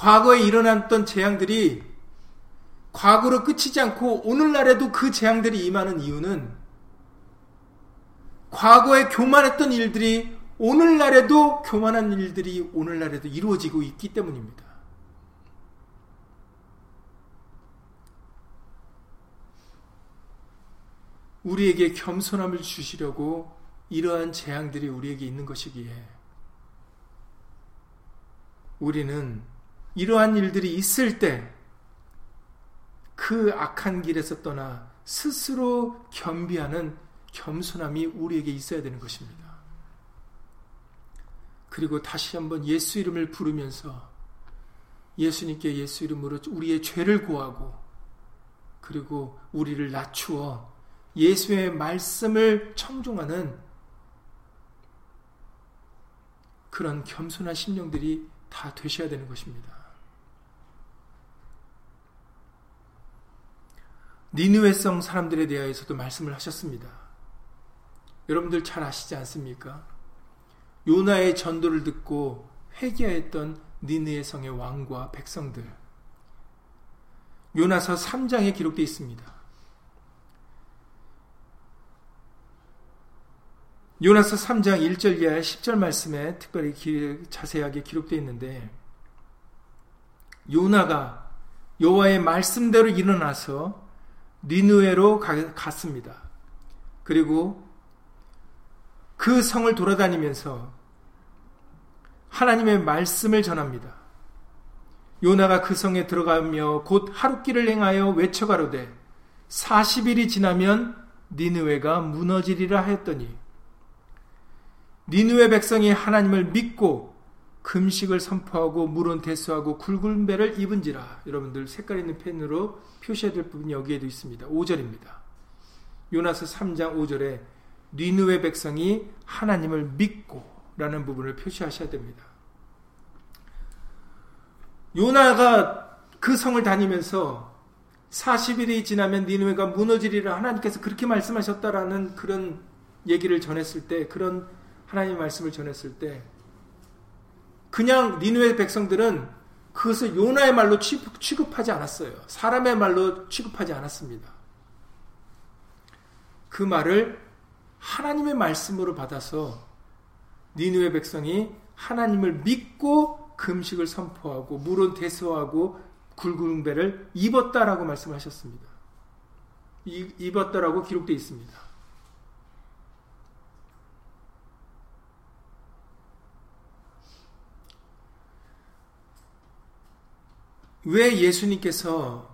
과거에 일어났던 재앙들이 과거로 끝이지 않고 오늘날에도 그 재앙들이 임하는 이유는 과거에 교만했던 일들이 오늘날에도 교만한 일들이 오늘날에도 이루어지고 있기 때문입니다. 우리에게 겸손함을 주시려고 이러한 재앙들이 우리에게 있는 것이기에 우리는 이러한 일들이 있을 때 그 악한 길에서 떠나 스스로 겸비하는 겸손함이 우리에게 있어야 되는 것입니다. 그리고 다시 한번 예수 이름을 부르면서 예수님께 예수 이름으로 우리의 죄를 고하고 그리고 우리를 낮추어 예수의 말씀을 청종하는 그런 겸손한 심령들이 다 되셔야 되는 것입니다. 니누웨성 사람들에 대하여서도 말씀을 하셨습니다. 여러분들 잘 아시지 않습니까? 요나의 전도를 듣고 회개하였던 니느의 성의 왕과 백성들. 요나서 3장에 기록되어 있습니다. 요나서 3장 1절 이하 10절 말씀에 특별히 기, 자세하게 기록되어 있는데 요나가 여호와의 말씀대로 일어나서 니누에로 갔습니다. 그리고 그 성을 돌아다니면서 하나님의 말씀을 전합니다. 요나가 그 성에 들어가며 곧 하룻길을 행하여 외쳐가로되 40일이 지나면 니느웨가 무너지리라 하였더니 니느웨 백성이 하나님을 믿고 금식을 선포하고 물은 대수하고 굵은 배를 입은지라 여러분들 색깔 있는 펜으로 표시해야 될 부분이 여기에도 있습니다. 5절입니다. 요나서 3장 5절에 니느웨 백성이 하나님을 믿고 라는 부분을 표시하셔야 됩니다. 요나가 그 성을 다니면서 40일이 지나면 니느웨가 무너지리라 하나님께서 그렇게 말씀하셨다라는 그런 얘기를 전했을 때 그런 하나님의 말씀을 전했을 때 그냥 니누의 백성들은 그것을 요나의 말로 취급 하지 않았어요. 사람의 말로 취급하지 않았습니다. 그 말을 하나님의 말씀으로 받아서 니누의 백성이 하나님을 믿고 금식을 선포하고 물은 대수하고 굵은 배를 입었다라고 말씀하셨습니다. 입었다라고 기록되어 있습니다. 왜 예수님께서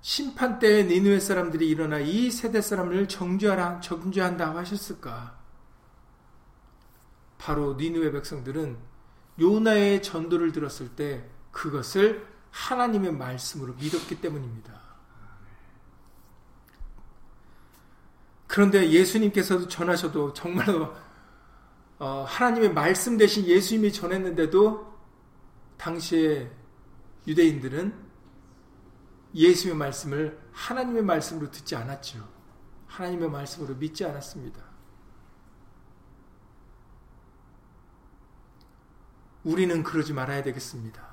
심판 때에 니누의 사람들이 일어나 이 세대 사람을 정죄하라, 정죄한다고 하셨을까? 바로 니누의 백성들은 요나의 전도를 들었을 때 그것을 하나님의 말씀으로 믿었기 때문입니다. 그런데 예수님께서도 전하셔도 정말로 어, 하나님의 말씀 대신 예수님이 전했는데도 당시에 유대인들은 예수의 말씀을 하나님의 말씀으로 듣지 않았죠. 하나님의 말씀으로 믿지 않았습니다. 우리는 그러지 말아야 되겠습니다.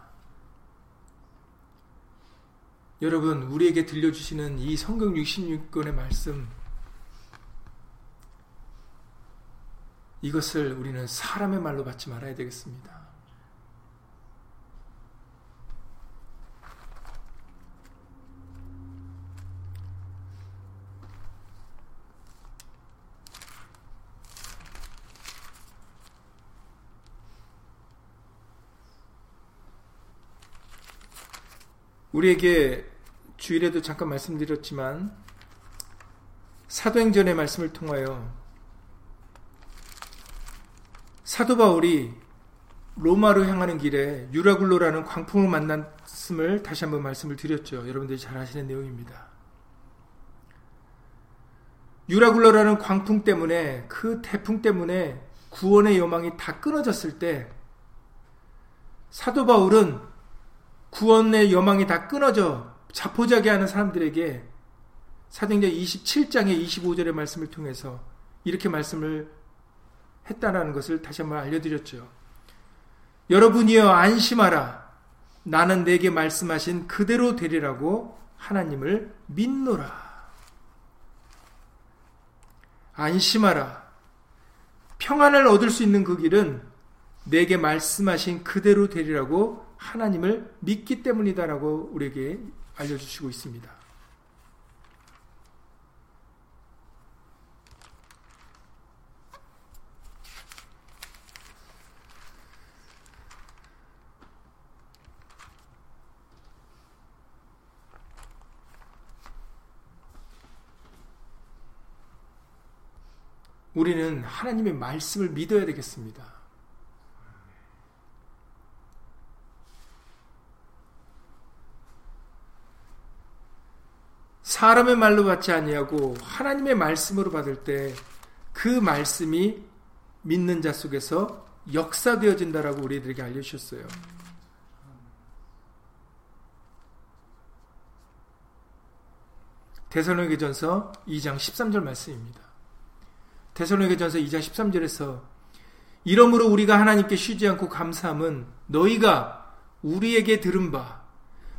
여러분, 우리에게 들려주시는 이 성경 66권의 말씀, 이것을 우리는 사람의 말로 받지 말아야 되겠습니다. 우리에게 주일에도 잠깐 말씀드렸지만 사도행전의 말씀을 통하여 사도 바울이 로마로 향하는 길에 유라굴로라는 광풍을 만났음을 다시 한번 말씀을 드렸죠. 여러분들이 잘 아시는 내용입니다. 유라굴로라는 광풍 때문에 그 태풍 때문에 구원의 여망이 다 끊어졌을 때 사도 바울은 구원의 여망이 다 끊어져 자포자기 하는 사람들에게 사도행전 27장의 25절의 말씀을 통해서 이렇게 말씀을 했다라는 것을 다시 한번 알려드렸죠. 여러분이여 안심하라. 나는 내게 말씀하신 그대로 되리라고 하나님을 믿노라. 안심하라. 평안을 얻을 수 있는 그 길은 내게 말씀하신 그대로 되리라고 하나님을 믿기 때문이다라고 우리에게 알려주시고 있습니다. 우리는 하나님의 말씀을 믿어야 되겠습니다. 사람의 말로 받지 아니하고 하나님의 말씀으로 받을 때 그 말씀이 믿는 자 속에서 역사되어진다라고 우리들에게 알려주셨어요. 대선로계전서 2장 13절 말씀입니다. 대선로계전서 2장 13절에서 이러므로 우리가 하나님께 쉬지 않고 감사함은 너희가 우리에게 들은 바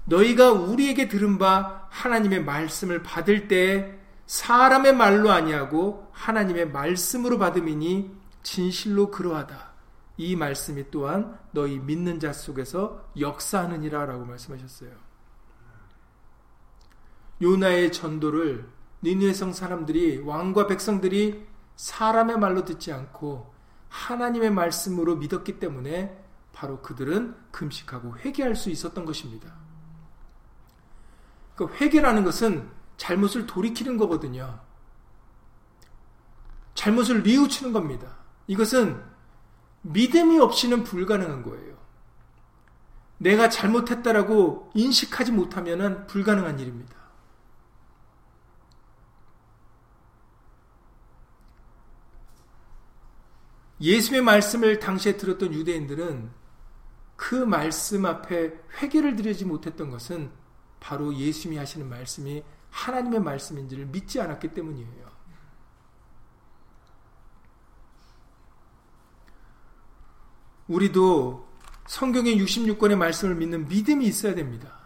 너희가 우리에게 들은 바 하나님의 말씀을 받을 때 사람의 말로 아니하고 하나님의 말씀으로 받음이니 진실로 그러하다. 이 말씀이 또한 너희 믿는 자 속에서 역사하느니라 라고 말씀하셨어요. 요나의 전도를 니누의성 사람들이 왕과 백성들이 사람의 말로 듣지 않고 하나님의 말씀으로 믿었기 때문에 바로 그들은 금식하고 회개할 수 있었던 것입니다. 그 회개라는 것은 잘못을 돌이키는 거거든요. 잘못을 뉘우치는 겁니다. 이것은 믿음이 없이는 불가능한 거예요. 내가 잘못했다라고 인식하지 못하면 불가능한 일입니다. 예수의 말씀을 당시에 들었던 유대인들은 그 말씀 앞에 회개를 드리지 못했던 것은 바로 예수님이 하시는 말씀이 하나님의 말씀인지를 믿지 않았기 때문이에요. 우리도 성경의 66권의 말씀을 믿는 믿음이 있어야 됩니다.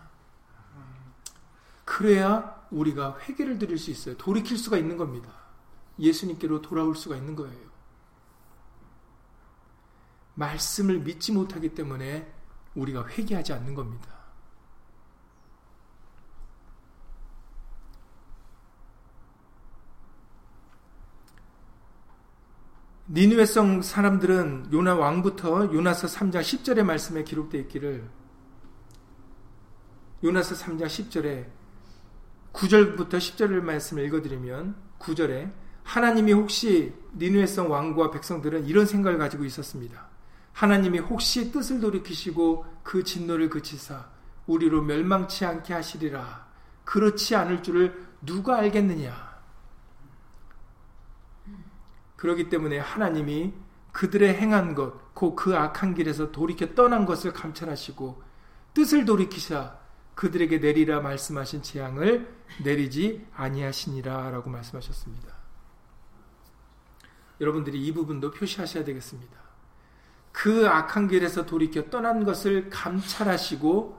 그래야 우리가 회개를 드릴 수 있어요. 돌이킬 수가 있는 겁니다. 예수님께로 돌아올 수가 있는 거예요. 말씀을 믿지 못하기 때문에 우리가 회개하지 않는 겁니다. 니누웨성 사람들은 요나 왕부터 요나서 3장 10절의 말씀에 기록되어 있기를 요나서 3장 10절에 9절부터 10절의 말씀을 읽어드리면 9절에 하나님이 혹시 니누웨성 왕과 백성들은 이런 생각을 가지고 있었습니다. 하나님이 혹시 뜻을 돌이키시고 그 진노를 그치사 우리로 멸망치 않게 하시리라. 그렇지 않을 줄을 누가 알겠느냐? 그러기 때문에 하나님이 그들의 행한 것, 곧 그 악한 길에서 돌이켜 떠난 것을 감찰하시고 뜻을 돌이키사 그들에게 내리라 말씀하신 재앙을 내리지 아니하시니라라고 말씀하셨습니다. 여러분들이 이 부분도 표시하셔야 되겠습니다. 그 악한 길에서 돌이켜 떠난 것을 감찰하시고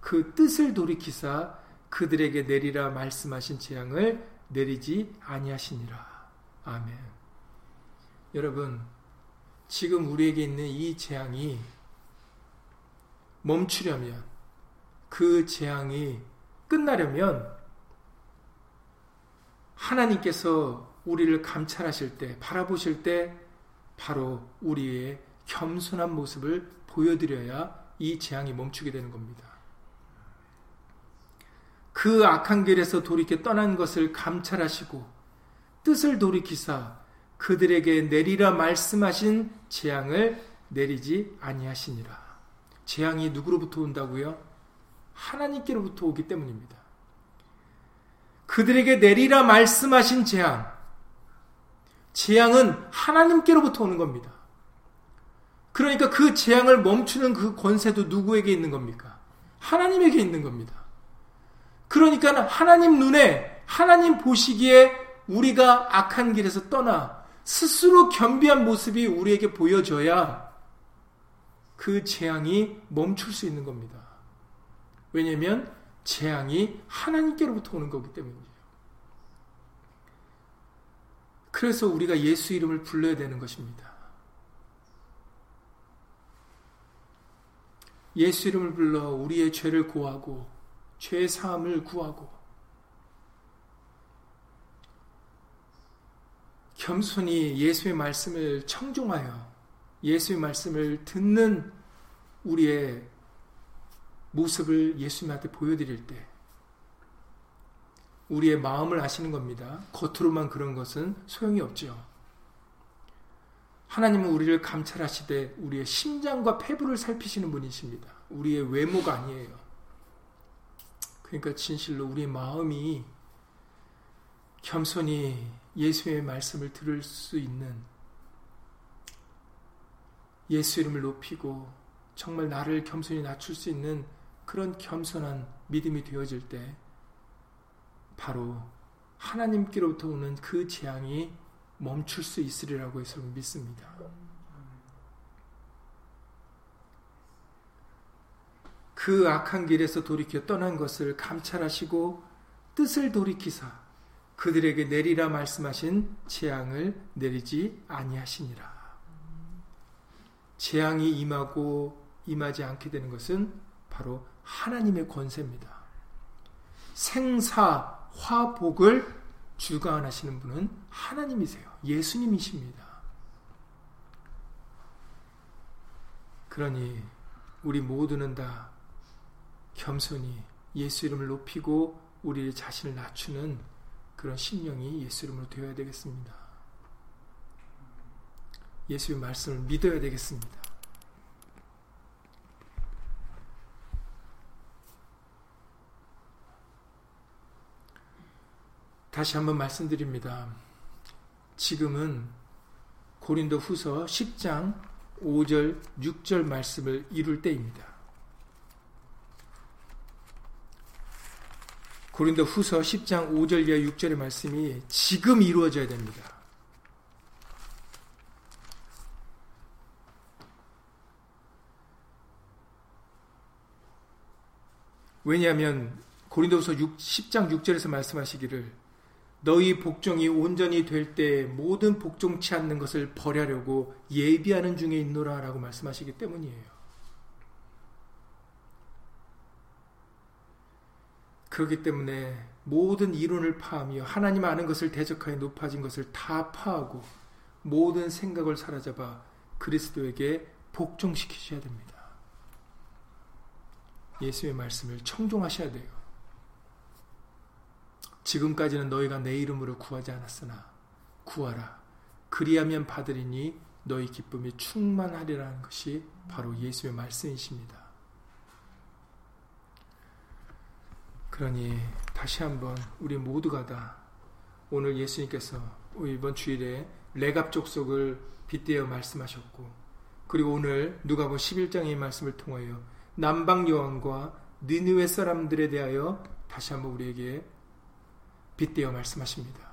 그 뜻을 돌이키사 그들에게 내리라 말씀하신 재앙을 내리지 아니하시니라. 아멘. 여러분, 지금 우리에게 있는 이 재앙이 멈추려면, 그 재앙이 끝나려면, 하나님께서 우리를 감찰하실 때, 바라보실 때, 바로 우리의 겸손한 모습을 보여드려야 이 재앙이 멈추게 되는 겁니다. 그 악한 길에서 돌이켜 떠난 것을 감찰하시고 뜻을 돌이키사 그들에게 내리라 말씀하신 재앙을 내리지 아니하시니라. 재앙이 누구로부터 온다고요? 하나님께로부터 오기 때문입니다. 그들에게 내리라 말씀하신 재앙. 재앙은 하나님께로부터 오는 겁니다. 그러니까 그 재앙을 멈추는 그 권세도 누구에게 있는 겁니까? 하나님에게 있는 겁니다. 그러니까 하나님 눈에, 하나님 보시기에 우리가 악한 길에서 떠나 스스로 겸비한 모습이 우리에게 보여져야 그 재앙이 멈출 수 있는 겁니다. 왜냐하면 재앙이 하나님께로부터 오는 거기 때문이죠. 그래서 우리가 예수 이름을 불러야 되는 것입니다. 예수 이름을 불러 우리의 죄를 고하고 죄 사함을 구하고 겸손히 예수의 말씀을 청중하여 예수의 말씀을 듣는 우리의 모습을 예수님한테 보여드릴 때 우리의 마음을 아시는 겁니다. 겉으로만 그런 것은 소용이 없죠. 하나님은 우리를 감찰하시되 우리의 심장과 폐부를 살피시는 분이십니다. 우리의 외모가 아니에요. 그러니까 진실로 우리의 마음이 겸손히 예수의 말씀을 들을 수 있는 예수 이름을 높이고 정말 나를 겸손히 낮출 수 있는 그런 겸손한 믿음이 되어질 때 바로 하나님께로부터 오는 그 재앙이 멈출 수 있으리라고 해서 믿습니다. 그 악한 길에서 돌이켜 떠난 것을 감찰하시고 뜻을 돌이키사 그들에게 내리라 말씀하신 재앙을 내리지 아니하시니라. 재앙이 임하고 임하지 않게 되는 것은 바로 하나님의 권세입니다. 생사 화복을 주관하시는 분은 하나님이세요. 예수님이십니다. 그러니 우리 모두는 다 겸손히 예수 이름을 높이고 우리 자신을 낮추는 그런 심령이 예수 이름으로 되어야 되겠습니다. 예수의 말씀을 믿어야 되겠습니다. 다시 한번 말씀드립니다. 지금은 고린도 후서 10장 5절, 6절 말씀을 이룰 때입니다. 고린도 후서 10장 5절 이하 6절의 말씀이 지금 이루어져야 됩니다. 왜냐하면 고린도후서 10장 6절에서 말씀하시기를 너희 복종이 온전히 될 때 모든 복종치 않는 것을 버려려고 예비하는 중에 있노라라고 말씀하시기 때문이에요. 그렇기 때문에 모든 이론을 파하며 하나님 아는 것을 대적하여 높아진 것을 다 파하고 모든 생각을 사라잡아 그리스도에게 복종시키셔야 됩니다. 예수의 말씀을 청종하셔야 돼요. 지금까지는 너희가 내 이름으로 구하지 않았으나 구하라. 그리하면 받으리니 너희 기쁨이 충만하리라는 것이 바로 예수의 말씀이십니다. 그러니 다시 한번 우리 모두가 다 오늘 예수님께서 이번 주일에 레갑 족 속을 빗대어 말씀하셨고 그리고 오늘 누가복 11장의 말씀을 통하여 남방 여왕과 느느웨 사람들에 대하여 다시 한번 우리에게 빗대어 말씀하십니다.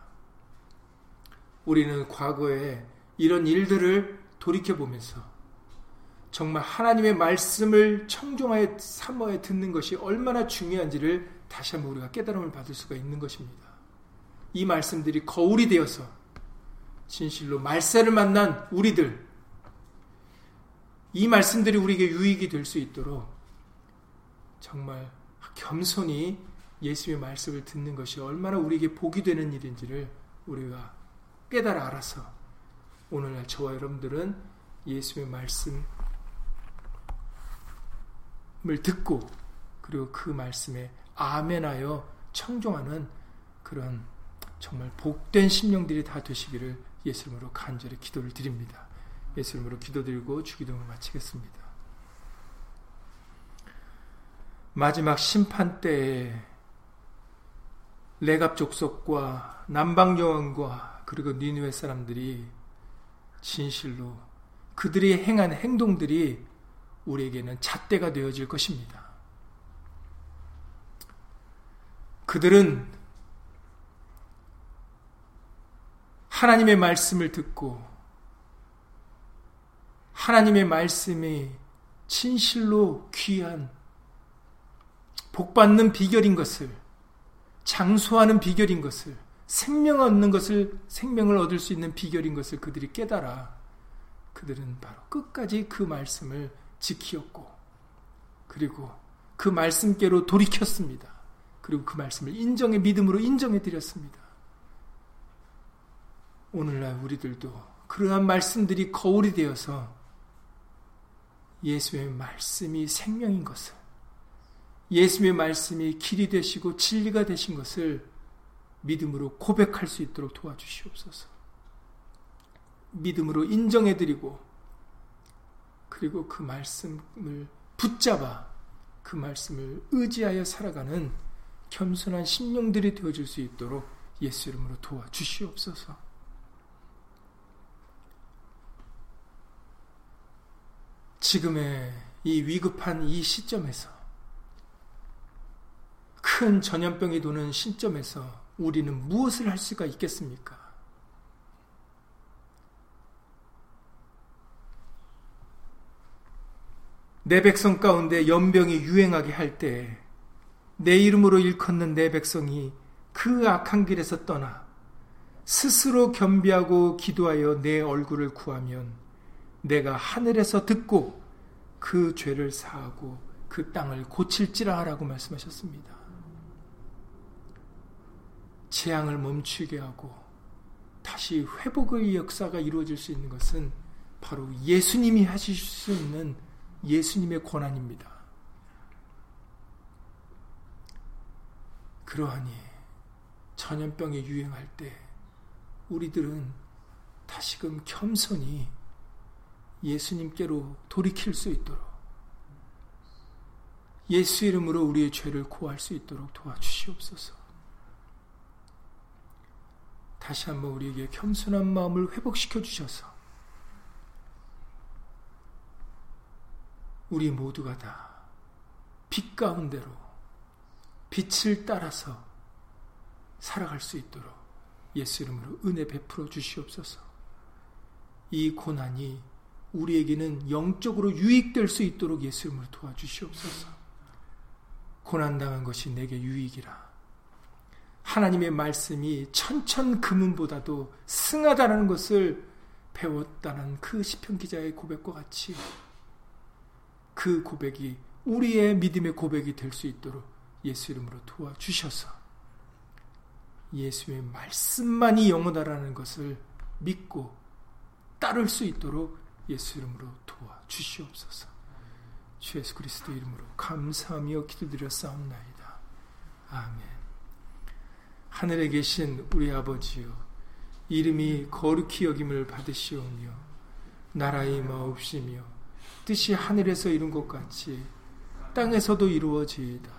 우리는 과거에 이런 일들을 돌이켜 보면서 정말 하나님의 말씀을 청종하여 삼어야 듣는 것이 얼마나 중요한지를 다시 한번 우리가 깨달음을 받을 수가 있는 것입니다. 이 말씀들이 거울이 되어서 진실로 말세를 만난 우리들 이 말씀들이 우리에게 유익이 될 수 있도록 정말 겸손히 예수의 말씀을 듣는 것이 얼마나 우리에게 복이 되는 일인지를 우리가 깨달아 알아서 오늘날 저와 여러분들은 예수의 말씀을 듣고 그리고 그 말씀에 아멘하여 청종하는 그런 정말 복된 심령들이 다 되시기를 예수님으로 간절히 기도를 드립니다. 예수님으로 기도드리고 주기도를 마치겠습니다. 마지막 심판 때에 레갑 족속과 남방 여왕과 그리고 니누의 사람들이 진실로 그들이 행한 행동들이 우리에게는 잣대가 되어질 것입니다. 그들은 하나님의 말씀을 듣고 하나님의 말씀이 진실로 귀한 복받는 비결인 것을 장수하는 비결인 것을 생명 얻는 것을 생명을 얻을 수 있는 비결인 것을 그들이 깨달아 그들은 바로 끝까지 그 말씀을 지키었고 그리고 그 말씀께로 돌이켰습니다. 그리고 그 말씀을 인정의 믿음으로 인정해 드렸습니다. 오늘날 우리들도 그러한 말씀들이 거울이 되어서 예수의 말씀이 생명인 것을 예수의 말씀이 길이 되시고 진리가 되신 것을 믿음으로 고백할 수 있도록 도와주시옵소서. 믿음으로 인정해드리고 그리고 그 말씀을 붙잡아 그 말씀을 의지하여 살아가는 겸손한 심령들이 되어질 수 있도록 예수 이름으로 도와주시옵소서. 지금의 이 위급한 이 시점에서 큰 전염병이 도는 시점에서 우리는 무엇을 할 수가 있겠습니까? 내 백성 가운데 연병이 유행하게 할 때 내 이름으로 일컫는 내 백성이 그 악한 길에서 떠나 스스로 겸비하고 기도하여 내 얼굴을 구하면 내가 하늘에서 듣고 그 죄를 사하고 그 땅을 고칠지라 하라고 말씀하셨습니다. 재앙을 멈추게 하고 다시 회복의 역사가 이루어질 수 있는 것은 바로 예수님이 하실 수 있는 예수님의 권한입니다. 그러하니 전염병이 유행할 때 우리들은 다시금 겸손히 예수님께로 돌이킬 수 있도록 예수 이름으로 우리의 죄를 고할 수 있도록 도와주시옵소서. 다시 한번 우리에게 겸손한 마음을 회복시켜 주셔서 우리 모두가 다 빛 가운데로 빛을 따라서 살아갈 수 있도록 예수 이름으로 은혜 베풀어 주시옵소서. 이 고난이 우리에게는 영적으로 유익될 수 있도록 예수 이름으로 도와주시옵소서. 고난당한 것이 내게 유익이라. 하나님의 말씀이 천천 금은보다도 승하다는 것을 배웠다는 그 시편 기자의 고백과 같이 그 고백이 우리의 믿음의 고백이 될 수 있도록 예수 이름으로 도와주셔서 예수의 말씀만이 영원하라는 것을 믿고 따를 수 있도록 예수 이름으로 도와주시옵소서. 주 예수 그리스도 이름으로 감사하며 기도드려 싸움나이다. 아멘. 하늘에 계신 우리 아버지여 이름이 거룩히 여김을 받으시오며 나라의 마옵시며 뜻이 하늘에서 이룬 것 같이 땅에서도 이루어지이다.